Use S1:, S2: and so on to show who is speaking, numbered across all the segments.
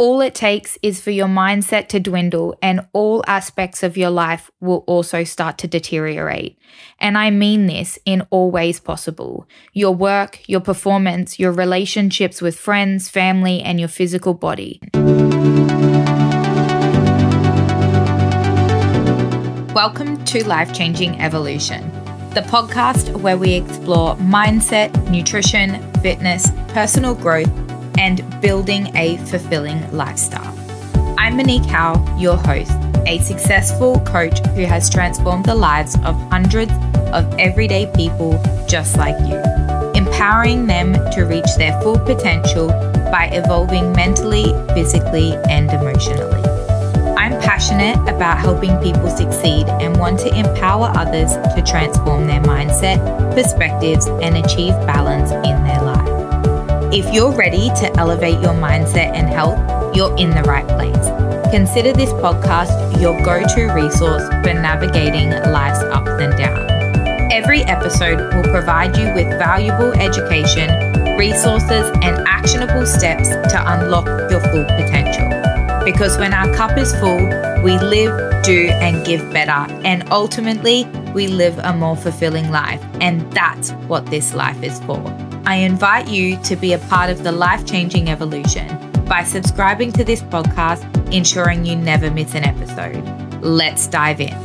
S1: All it takes is for your mindset to dwindle, and all aspects of your life will also start to deteriorate. And I mean this in all ways possible your work, your performance, your relationships with friends, family, and your physical body. Welcome to Life Changing Evolution, the podcast where we explore mindset, nutrition, fitness, personal growth and building a fulfilling lifestyle. I'm Monique Howe, your host, a successful coach who has transformed the lives of hundreds of everyday people just like you, empowering them to reach their full potential by evolving mentally, physically, and emotionally. I'm passionate about helping people succeed and want to empower others to transform their mindset, perspectives, and achieve balance in their life. If you're ready to elevate your mindset and health, you're in the right place. Consider this podcast your go to resource for navigating life's ups and downs. Every episode will provide you with valuable education, resources, and actionable steps to unlock your full potential. Because when our cup is full, we live, do, and give better. And ultimately, we live a more fulfilling life. And that's what this life is for. I invite you to be a part of the life changing evolution by subscribing to this podcast, ensuring you never miss an episode. Let's dive in.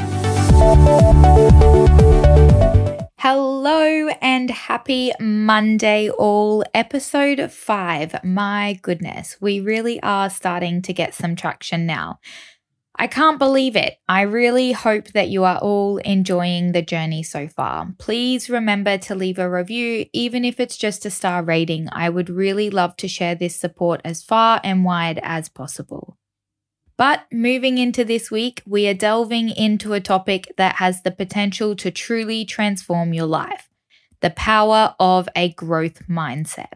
S1: Hello and happy Monday, all. Episode five. My goodness, we really are starting to get some traction now. I can't believe it. I really hope that you are all enjoying the journey so far. Please remember to leave a review, even if it's just a star rating. I would really love to share this support as far and wide as possible. But moving into this week, we are delving into a topic that has the potential to truly transform your life the power of a growth mindset.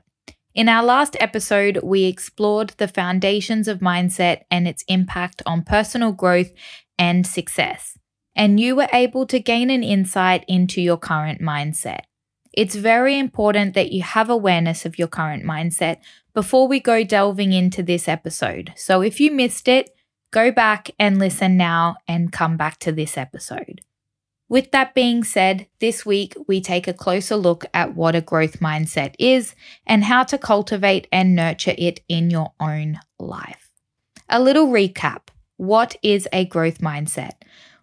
S1: In our last episode, we explored the foundations of mindset and its impact on personal growth and success. And you were able to gain an insight into your current mindset. It's very important that you have awareness of your current mindset before we go delving into this episode. So if you missed it, go back and listen now and come back to this episode. With that being said, this week we take a closer look at what a growth mindset is and how to cultivate and nurture it in your own life. A little recap what is a growth mindset?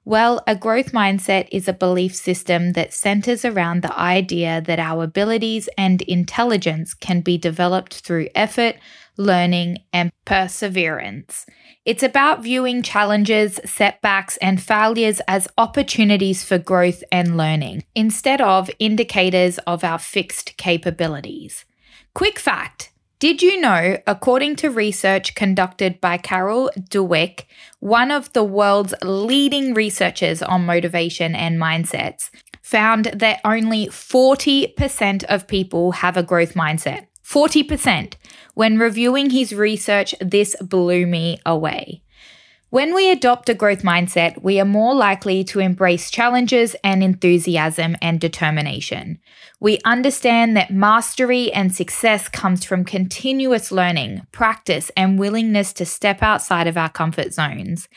S1: Well, a growth mindset is a belief system that centers around the idea that our abilities and intelligence can be developed through effort, learning, and perseverance. It's about viewing challenges, setbacks, and failures as opportunities for growth and learning instead of indicators of our fixed capabilities. Quick fact Did you know, according to research conducted by Carol Dweck, one of the world's leading researchers on motivation and mindsets, found that only 40% of people have a growth mindset? 40%. When reviewing his research, this blew me away. When we adopt a growth mindset, we are more likely to embrace challenges and enthusiasm and determination. We understand that mastery and success comes from continuous learning, practice, and willingness to step outside of our comfort zones.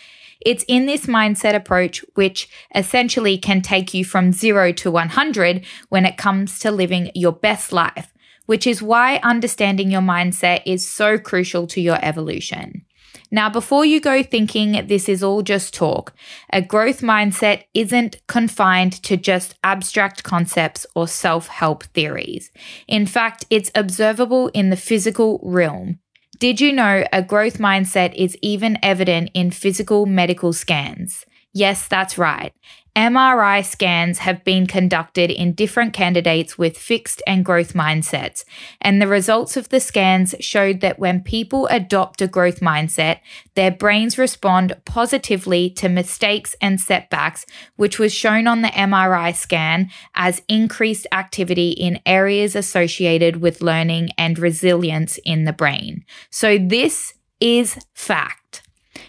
S1: It's in this mindset approach which essentially can take you from zero to 100 when it comes to living your best life, which is why understanding your mindset is so crucial to your evolution. Now, before you go thinking this is all just talk, a growth mindset isn't confined to just abstract concepts or self help theories. In fact, it's observable in the physical realm. Did you know a growth mindset is even evident in physical medical scans? Yes, that's right. MRI scans have been conducted in different candidates with fixed and growth mindsets, and the results of the scans showed that when people adopt a growth mindset, their brains respond positively to mistakes and setbacks, which was shown on the MRI scan as increased activity in areas associated with learning and resilience in the brain. So, this is fact.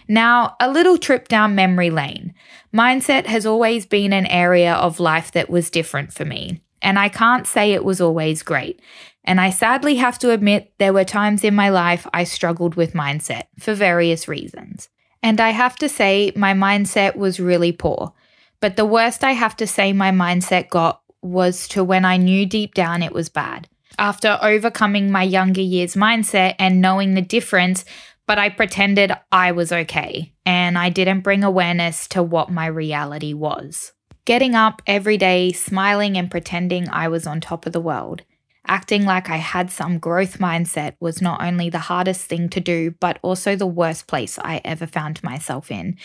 S1: Now, a little trip down memory lane. Mindset has always been an area of life that was different for me, and I can't say it was always great. And I sadly have to admit, there were times in my life I struggled with mindset for various reasons. And I have to say, my mindset was really poor. But the worst I have to say my mindset got was to when I knew deep down it was bad. After overcoming my younger years mindset and knowing the difference, but I pretended I was okay and I didn't bring awareness to what my reality was. Getting up every day, smiling and pretending I was on top of the world. Acting like I had some growth mindset was not only the hardest thing to do, but also the worst place I ever found myself in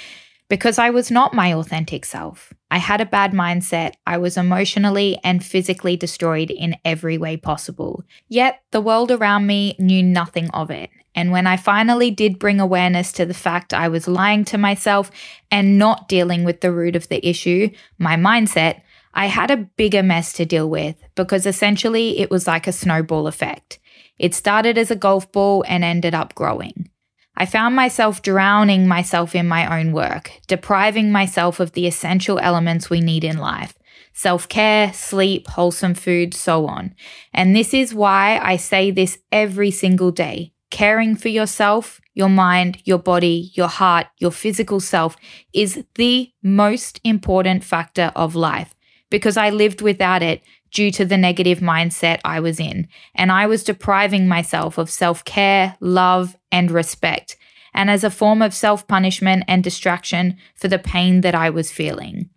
S1: because I was not my authentic self. I had a bad mindset. I was emotionally and physically destroyed in every way possible. Yet the world around me knew nothing of it. And when I finally did bring awareness to the fact I was lying to myself and not dealing with the root of the issue, my mindset, I had a bigger mess to deal with because essentially it was like a snowball effect. It started as a golf ball and ended up growing. I found myself drowning myself in my own work, depriving myself of the essential elements we need in life self care, sleep, wholesome food, so on. And this is why I say this every single day. Caring for yourself, your mind, your body, your heart, your physical self is the most important factor of life because I lived without it due to the negative mindset I was in. And I was depriving myself of self care, love, and respect, and as a form of self punishment and distraction for the pain that I was feeling.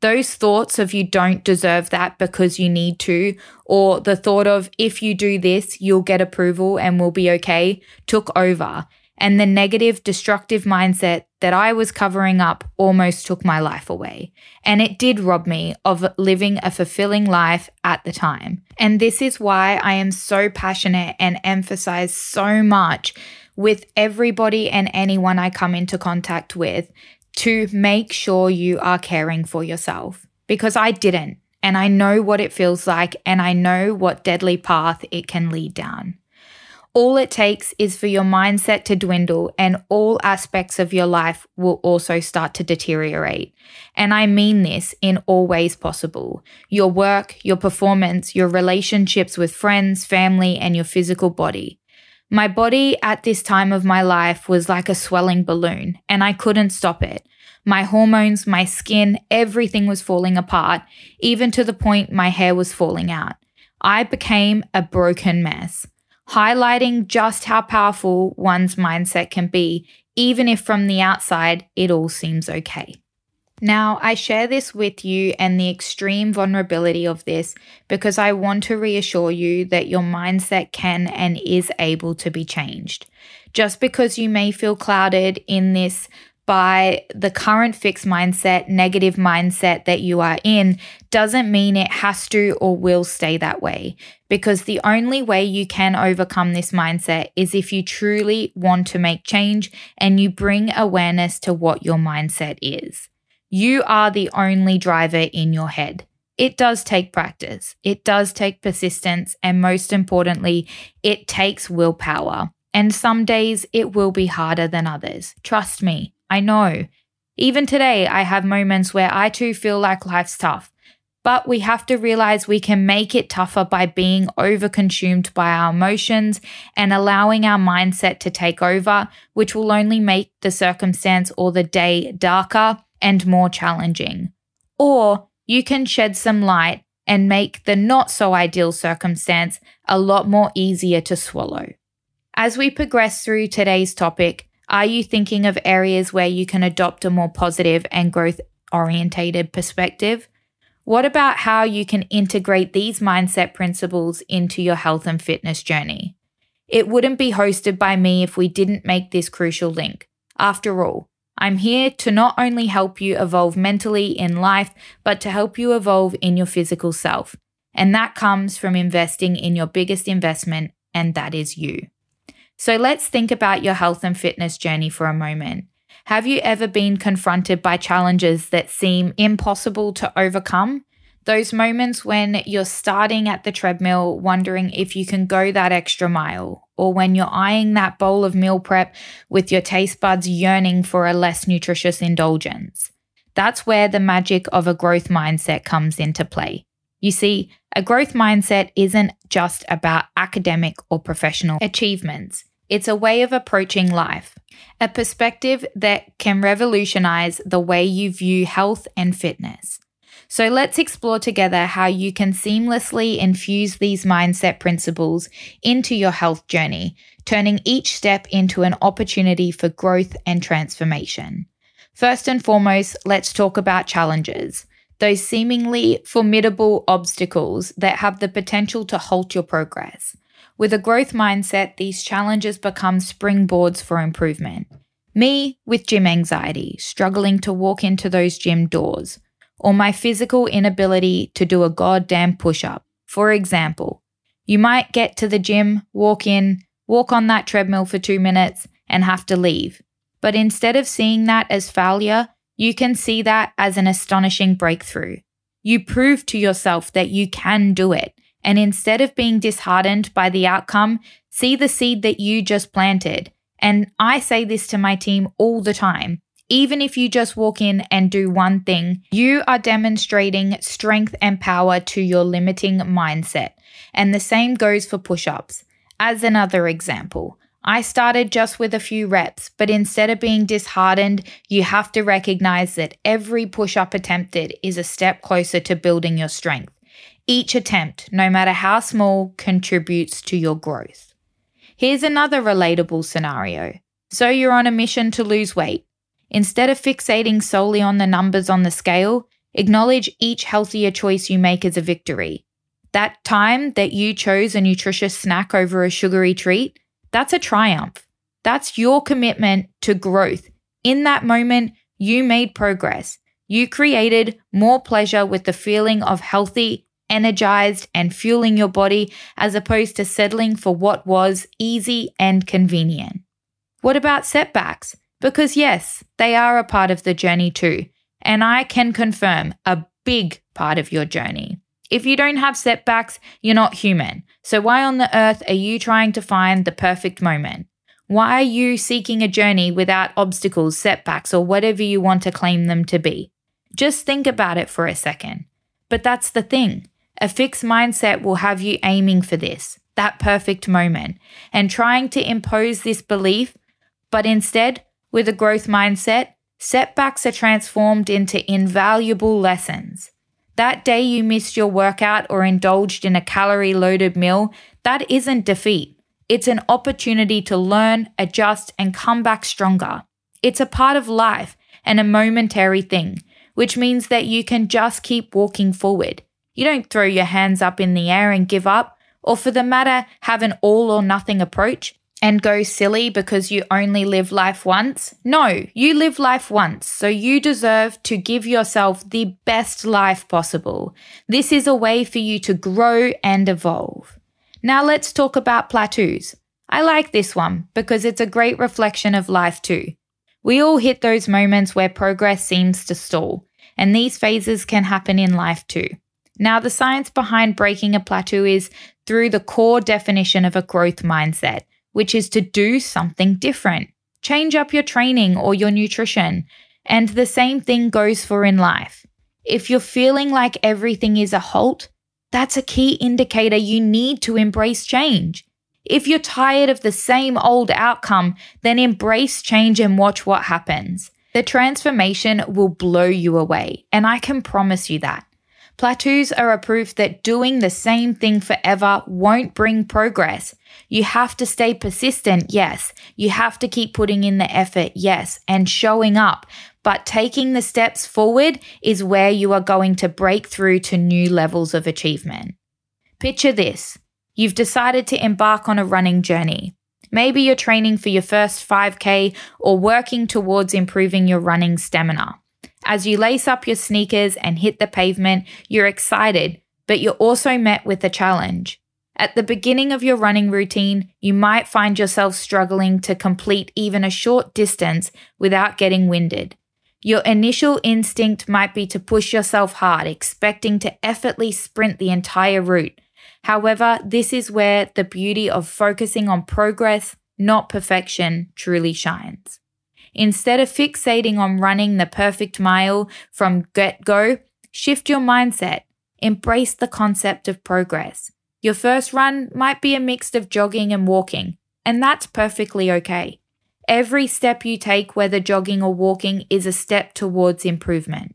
S1: Those thoughts of you don't deserve that because you need to, or the thought of if you do this, you'll get approval and we'll be okay, took over and the negative, destructive mindset that I was covering up almost took my life away. And it did rob me of living a fulfilling life at the time. And this is why I am so passionate and emphasize so much with everybody and anyone I come into contact with to make sure you are caring for yourself. Because I didn't. And I know what it feels like, and I know what deadly path it can lead down. All it takes is for your mindset to dwindle, and all aspects of your life will also start to deteriorate. And I mean this in all ways possible your work, your performance, your relationships with friends, family, and your physical body. My body at this time of my life was like a swelling balloon, and I couldn't stop it. My hormones, my skin, everything was falling apart, even to the point my hair was falling out. I became a broken mess highlighting just how powerful one's mindset can be, even if from the outside it all seems okay. Now, I share this with you and the extreme vulnerability of this because I want to reassure you that your mindset can and is able to be changed. Just because you may feel clouded in this by the current fixed mindset, negative mindset that you are in doesn't mean it has to or will stay that way. Because the only way you can overcome this mindset is if you truly want to make change and you bring awareness to what your mindset is. You are the only driver in your head. It does take practice, it does take persistence, and most importantly, it takes willpower. And some days it will be harder than others. Trust me, I know. Even today, I have moments where I too feel like life's tough. But we have to realize we can make it tougher by being overconsumed by our emotions and allowing our mindset to take over, which will only make the circumstance or the day darker and more challenging. Or you can shed some light and make the not so ideal circumstance a lot more easier to swallow. As we progress through today's topic, are you thinking of areas where you can adopt a more positive and growth orientated perspective? What about how you can integrate these mindset principles into your health and fitness journey? It wouldn't be hosted by me if we didn't make this crucial link. After all, I'm here to not only help you evolve mentally in life, but to help you evolve in your physical self. And that comes from investing in your biggest investment, and that is you. So let's think about your health and fitness journey for a moment. Have you ever been confronted by challenges that seem impossible to overcome? Those moments when you're starting at the treadmill wondering if you can go that extra mile, or when you're eyeing that bowl of meal prep with your taste buds yearning for a less nutritious indulgence. That's where the magic of a growth mindset comes into play. You see, a growth mindset isn't just about academic or professional achievements. It's a way of approaching life, a perspective that can revolutionize the way you view health and fitness. So let's explore together how you can seamlessly infuse these mindset principles into your health journey, turning each step into an opportunity for growth and transformation. First and foremost, let's talk about challenges, those seemingly formidable obstacles that have the potential to halt your progress. With a growth mindset, these challenges become springboards for improvement. Me with gym anxiety, struggling to walk into those gym doors, or my physical inability to do a goddamn push up. For example, you might get to the gym, walk in, walk on that treadmill for two minutes, and have to leave. But instead of seeing that as failure, you can see that as an astonishing breakthrough. You prove to yourself that you can do it. And instead of being disheartened by the outcome, see the seed that you just planted. And I say this to my team all the time. Even if you just walk in and do one thing, you are demonstrating strength and power to your limiting mindset. And the same goes for push ups. As another example, I started just with a few reps, but instead of being disheartened, you have to recognize that every push up attempted is a step closer to building your strength. Each attempt, no matter how small, contributes to your growth. Here's another relatable scenario. So you're on a mission to lose weight. Instead of fixating solely on the numbers on the scale, acknowledge each healthier choice you make as a victory. That time that you chose a nutritious snack over a sugary treat, that's a triumph. That's your commitment to growth. In that moment, you made progress. You created more pleasure with the feeling of healthy, energized, and fueling your body as opposed to settling for what was easy and convenient. What about setbacks? Because, yes, they are a part of the journey too. And I can confirm a big part of your journey. If you don't have setbacks, you're not human. So, why on the earth are you trying to find the perfect moment? Why are you seeking a journey without obstacles, setbacks, or whatever you want to claim them to be? Just think about it for a second. But that's the thing a fixed mindset will have you aiming for this, that perfect moment, and trying to impose this belief, but instead with a growth mindset, setbacks are transformed into invaluable lessons. That day you missed your workout or indulged in a calorie loaded meal, that isn't defeat. It's an opportunity to learn, adjust, and come back stronger. It's a part of life and a momentary thing, which means that you can just keep walking forward. You don't throw your hands up in the air and give up, or for the matter, have an all or nothing approach and go silly because you only live life once. No, you live life once, so you deserve to give yourself the best life possible. This is a way for you to grow and evolve. Now let's talk about plateaus. I like this one because it's a great reflection of life too. We all hit those moments where progress seems to stall, and these phases can happen in life too. Now, the science behind breaking a plateau is through the core definition of a growth mindset which is to do something different. Change up your training or your nutrition. And the same thing goes for in life. If you're feeling like everything is a halt, that's a key indicator you need to embrace change. If you're tired of the same old outcome, then embrace change and watch what happens. The transformation will blow you away, and I can promise you that. Plateaus are a proof that doing the same thing forever won't bring progress. You have to stay persistent, yes. You have to keep putting in the effort, yes, and showing up. But taking the steps forward is where you are going to break through to new levels of achievement. Picture this you've decided to embark on a running journey. Maybe you're training for your first 5K or working towards improving your running stamina. As you lace up your sneakers and hit the pavement, you're excited, but you're also met with a challenge. At the beginning of your running routine, you might find yourself struggling to complete even a short distance without getting winded. Your initial instinct might be to push yourself hard, expecting to effortlessly sprint the entire route. However, this is where the beauty of focusing on progress, not perfection, truly shines. Instead of fixating on running the perfect mile from get go, shift your mindset. Embrace the concept of progress. Your first run might be a mix of jogging and walking, and that's perfectly okay. Every step you take, whether jogging or walking, is a step towards improvement.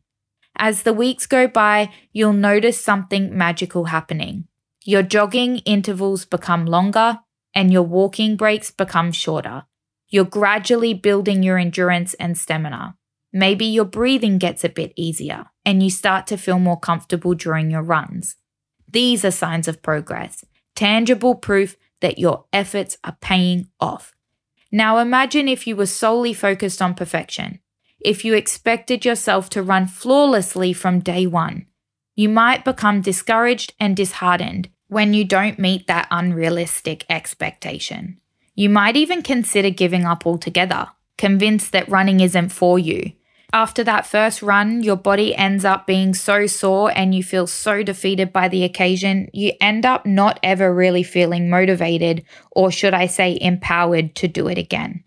S1: As the weeks go by, you'll notice something magical happening. Your jogging intervals become longer and your walking breaks become shorter. You're gradually building your endurance and stamina. Maybe your breathing gets a bit easier and you start to feel more comfortable during your runs. These are signs of progress, tangible proof that your efforts are paying off. Now imagine if you were solely focused on perfection. If you expected yourself to run flawlessly from day one, you might become discouraged and disheartened when you don't meet that unrealistic expectation. You might even consider giving up altogether, convinced that running isn't for you. After that first run, your body ends up being so sore and you feel so defeated by the occasion, you end up not ever really feeling motivated, or should I say, empowered to do it again.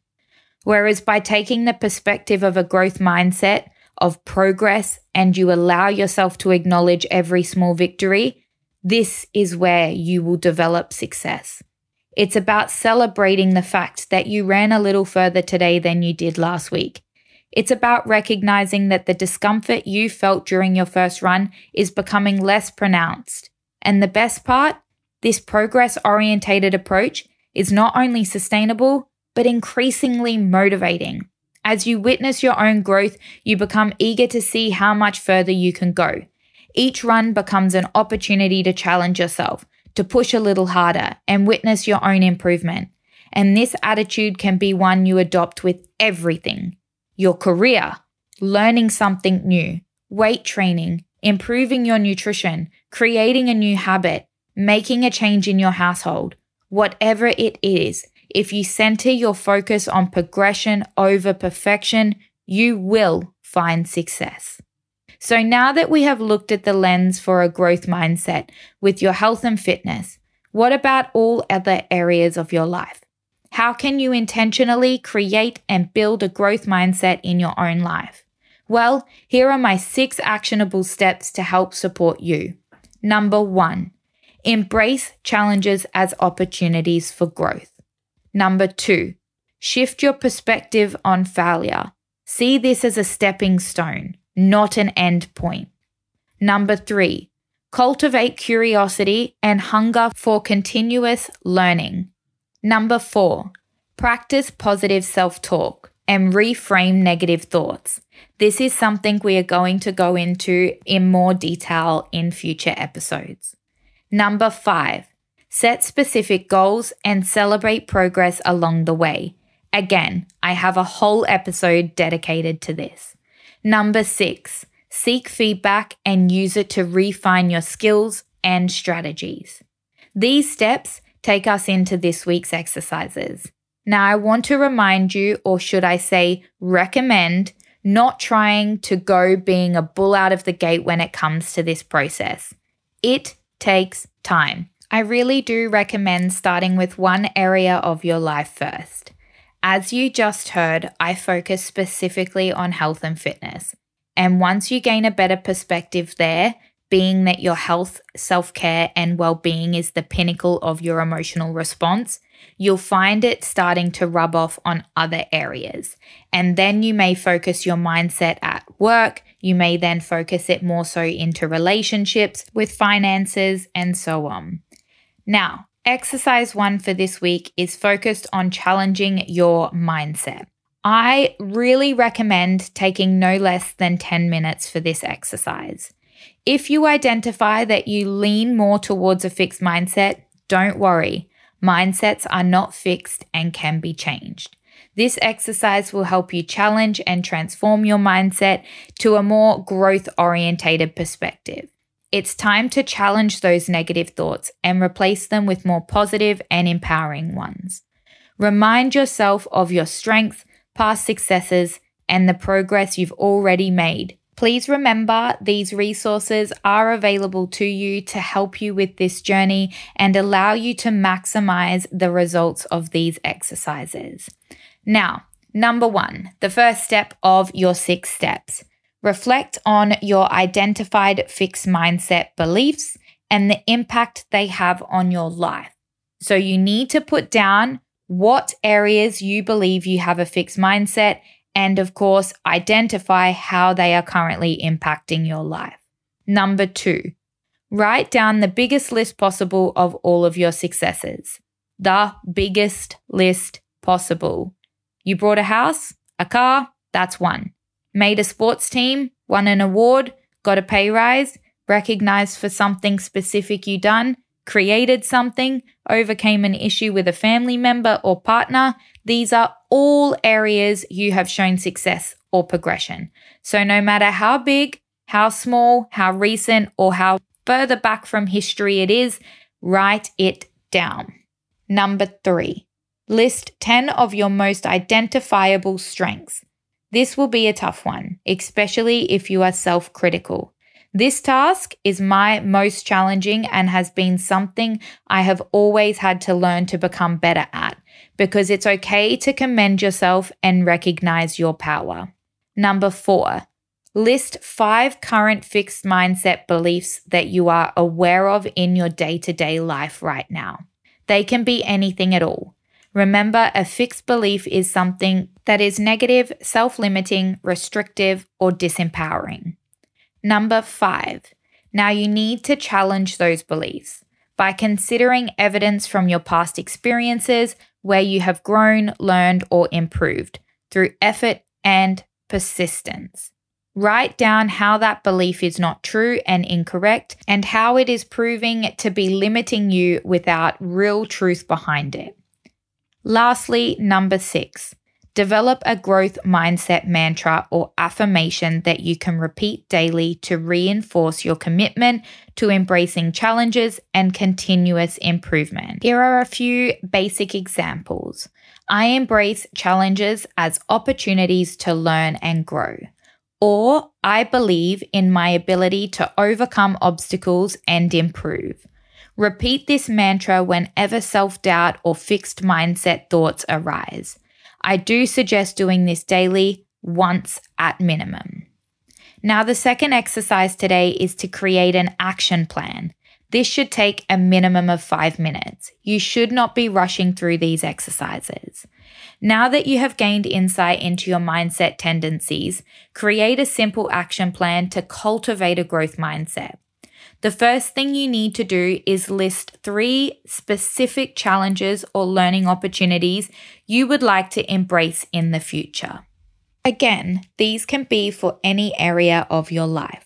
S1: Whereas by taking the perspective of a growth mindset, of progress, and you allow yourself to acknowledge every small victory, this is where you will develop success. It's about celebrating the fact that you ran a little further today than you did last week. It's about recognizing that the discomfort you felt during your first run is becoming less pronounced. And the best part, this progress orientated approach is not only sustainable, but increasingly motivating. As you witness your own growth, you become eager to see how much further you can go. Each run becomes an opportunity to challenge yourself, to push a little harder, and witness your own improvement. And this attitude can be one you adopt with everything your career, learning something new, weight training, improving your nutrition, creating a new habit, making a change in your household, whatever it is, if you center your focus on progression over perfection, you will find success. So now that we have looked at the lens for a growth mindset with your health and fitness, what about all other areas of your life? How can you intentionally create and build a growth mindset in your own life? Well, here are my six actionable steps to help support you. Number one, embrace challenges as opportunities for growth. Number two, shift your perspective on failure. See this as a stepping stone, not an end point. Number three, cultivate curiosity and hunger for continuous learning. Number four, practice positive self talk and reframe negative thoughts. This is something we are going to go into in more detail in future episodes. Number five, set specific goals and celebrate progress along the way. Again, I have a whole episode dedicated to this. Number six, seek feedback and use it to refine your skills and strategies. These steps take us into this week's exercises. Now, I want to remind you, or should I say, recommend not trying to go being a bull out of the gate when it comes to this process. It takes time. I really do recommend starting with one area of your life first. As you just heard, I focus specifically on health and fitness. And once you gain a better perspective there, being that your health, self care, and well being is the pinnacle of your emotional response, you'll find it starting to rub off on other areas. And then you may focus your mindset at work. You may then focus it more so into relationships with finances and so on. Now, exercise one for this week is focused on challenging your mindset. I really recommend taking no less than 10 minutes for this exercise. If you identify that you lean more towards a fixed mindset, don't worry. Mindsets are not fixed and can be changed. This exercise will help you challenge and transform your mindset to a more growth orientated perspective. It's time to challenge those negative thoughts and replace them with more positive and empowering ones. Remind yourself of your strengths, past successes, and the progress you've already made Please remember these resources are available to you to help you with this journey and allow you to maximize the results of these exercises. Now, number one, the first step of your six steps Reflect on your identified fixed mindset beliefs and the impact they have on your life. So you need to put down what areas you believe you have a fixed mindset and, of course, identify how they are currently impacting your life. Number two, write down the biggest list possible of all of your successes. The biggest list possible. You bought a house, a car, that's one. Made a sports team, won an award, got a pay rise, recognized for something specific you done, created something, overcame an issue with a family member or partner. These are all areas you have shown success or progression. So, no matter how big, how small, how recent, or how further back from history it is, write it down. Number three, list 10 of your most identifiable strengths. This will be a tough one, especially if you are self critical. This task is my most challenging and has been something I have always had to learn to become better at because it's okay to commend yourself and recognize your power. Number four, list five current fixed mindset beliefs that you are aware of in your day to day life right now. They can be anything at all. Remember, a fixed belief is something that is negative, self limiting, restrictive, or disempowering. Number five, now you need to challenge those beliefs by considering evidence from your past experiences where you have grown, learned, or improved through effort and persistence. Write down how that belief is not true and incorrect and how it is proving to be limiting you without real truth behind it. Lastly, number six, Develop a growth mindset mantra or affirmation that you can repeat daily to reinforce your commitment to embracing challenges and continuous improvement. Here are a few basic examples. I embrace challenges as opportunities to learn and grow. Or I believe in my ability to overcome obstacles and improve. Repeat this mantra whenever self doubt or fixed mindset thoughts arise. I do suggest doing this daily, once at minimum. Now, the second exercise today is to create an action plan. This should take a minimum of five minutes. You should not be rushing through these exercises. Now that you have gained insight into your mindset tendencies, create a simple action plan to cultivate a growth mindset. The first thing you need to do is list three specific challenges or learning opportunities you would like to embrace in the future. Again, these can be for any area of your life.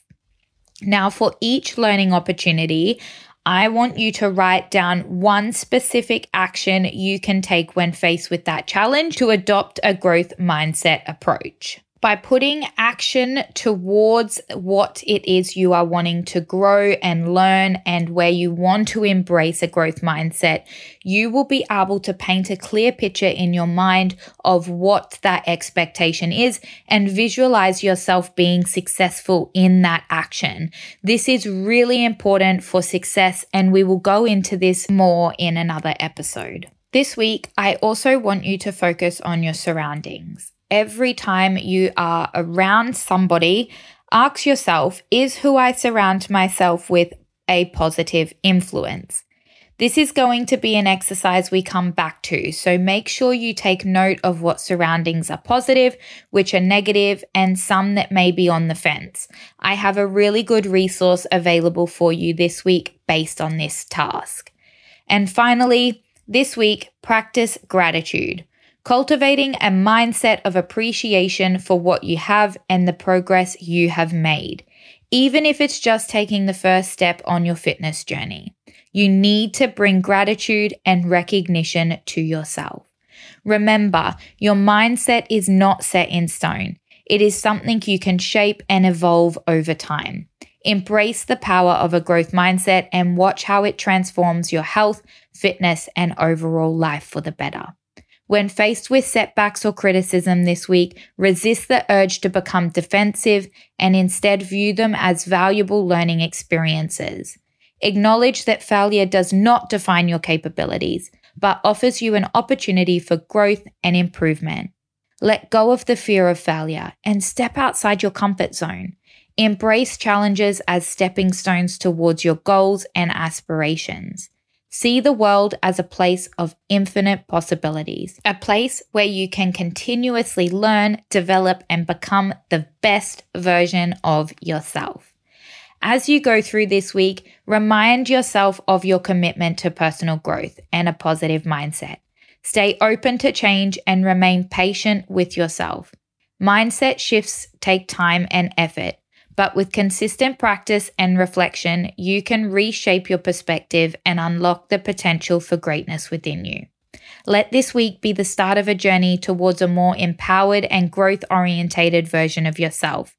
S1: Now, for each learning opportunity, I want you to write down one specific action you can take when faced with that challenge to adopt a growth mindset approach by putting action towards what it is you are wanting to grow and learn and where you want to embrace a growth mindset, you will be able to paint a clear picture in your mind of what that expectation is and visualize yourself being successful in that action. This is really important for success, and we will go into this more in another episode. This week, I also want you to focus on your surroundings every time you are around somebody, ask yourself is who I surround myself with a positive influence? This is going to be an exercise we come back to, so make sure you take note of what surroundings are positive, which are negative, and some that may be on the fence. I have a really good resource available for you this week based on this task. And finally, this week, practice gratitude cultivating a mindset of appreciation for what you have and the progress you have made, even if it's just taking the first step on your fitness journey. You need to bring gratitude and recognition to yourself. Remember, your mindset is not set in stone. It is something you can shape and evolve over time. Embrace the power of a growth mindset and watch how it transforms your health, fitness, and overall life for the better. When faced with setbacks or criticism this week, resist the urge to become defensive and instead view them as valuable learning experiences. Acknowledge that failure does not define your capabilities, but offers you an opportunity for growth and improvement. Let go of the fear of failure and step outside your comfort zone. Embrace challenges as stepping stones towards your goals and aspirations. See the world as a place of infinite possibilities, a place where you can continuously learn, develop, and become the best version of yourself. As you go through this week, remind yourself of your commitment to personal growth and a positive mindset. Stay open to change and remain patient with yourself. Mindset shifts take time and effort, but with consistent practice and reflection, you can reshape your perspective and unlock the potential for greatness within you. Let this week be the start of a journey towards a more empowered and growth orientated version of yourself.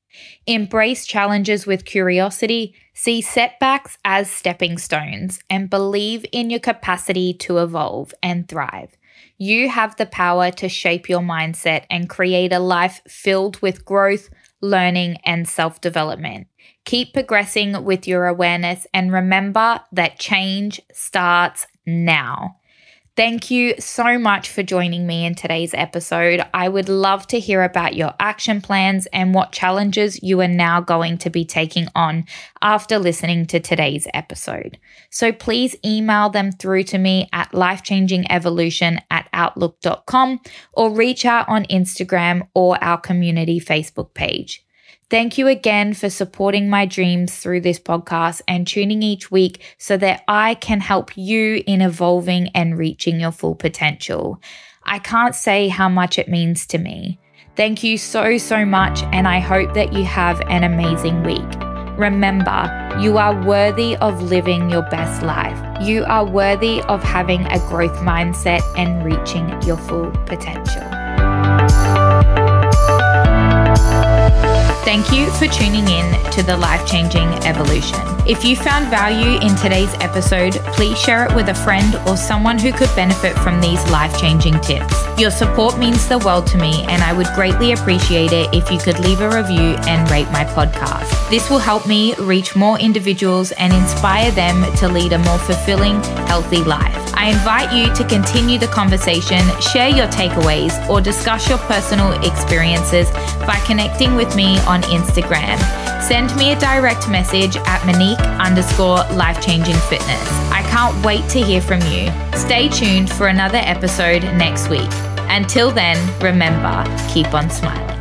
S1: Embrace challenges with curiosity, see setbacks as stepping stones, and believe in your capacity to evolve and thrive. You have the power to shape your mindset and create a life filled with growth, learning, and self development. Keep progressing with your awareness and remember that change starts now. Thank you so much for joining me in today's episode. I would love to hear about your action plans and what challenges you are now going to be taking on after listening to today's episode. So please email them through to me at lifechangingevolution at outlook.com or reach out on Instagram or our community Facebook page. Thank you again for supporting my dreams through this podcast and tuning each week so that I can help you in evolving and reaching your full potential. I can't say how much it means to me. Thank you so, so much, and I hope that you have an amazing week. Remember, you are worthy of living your best life. You are worthy of having a growth mindset and reaching your full potential. Thank you for tuning in to the Life Changing Evolution. If you found value in today's episode, please share it with a friend or someone who could benefit from these life changing tips. Your support means the world to me, and I would greatly appreciate it if you could leave a review and rate my podcast. This will help me reach more individuals and inspire them to lead a more fulfilling, healthy life. I invite you to continue the conversation, share your takeaways, or discuss your personal experiences by connecting with me on Instagram. Send me a direct message at Monique underscore life changing fitness. I can't wait to hear from you. Stay tuned for another episode next week. Until then, remember, keep on smiling.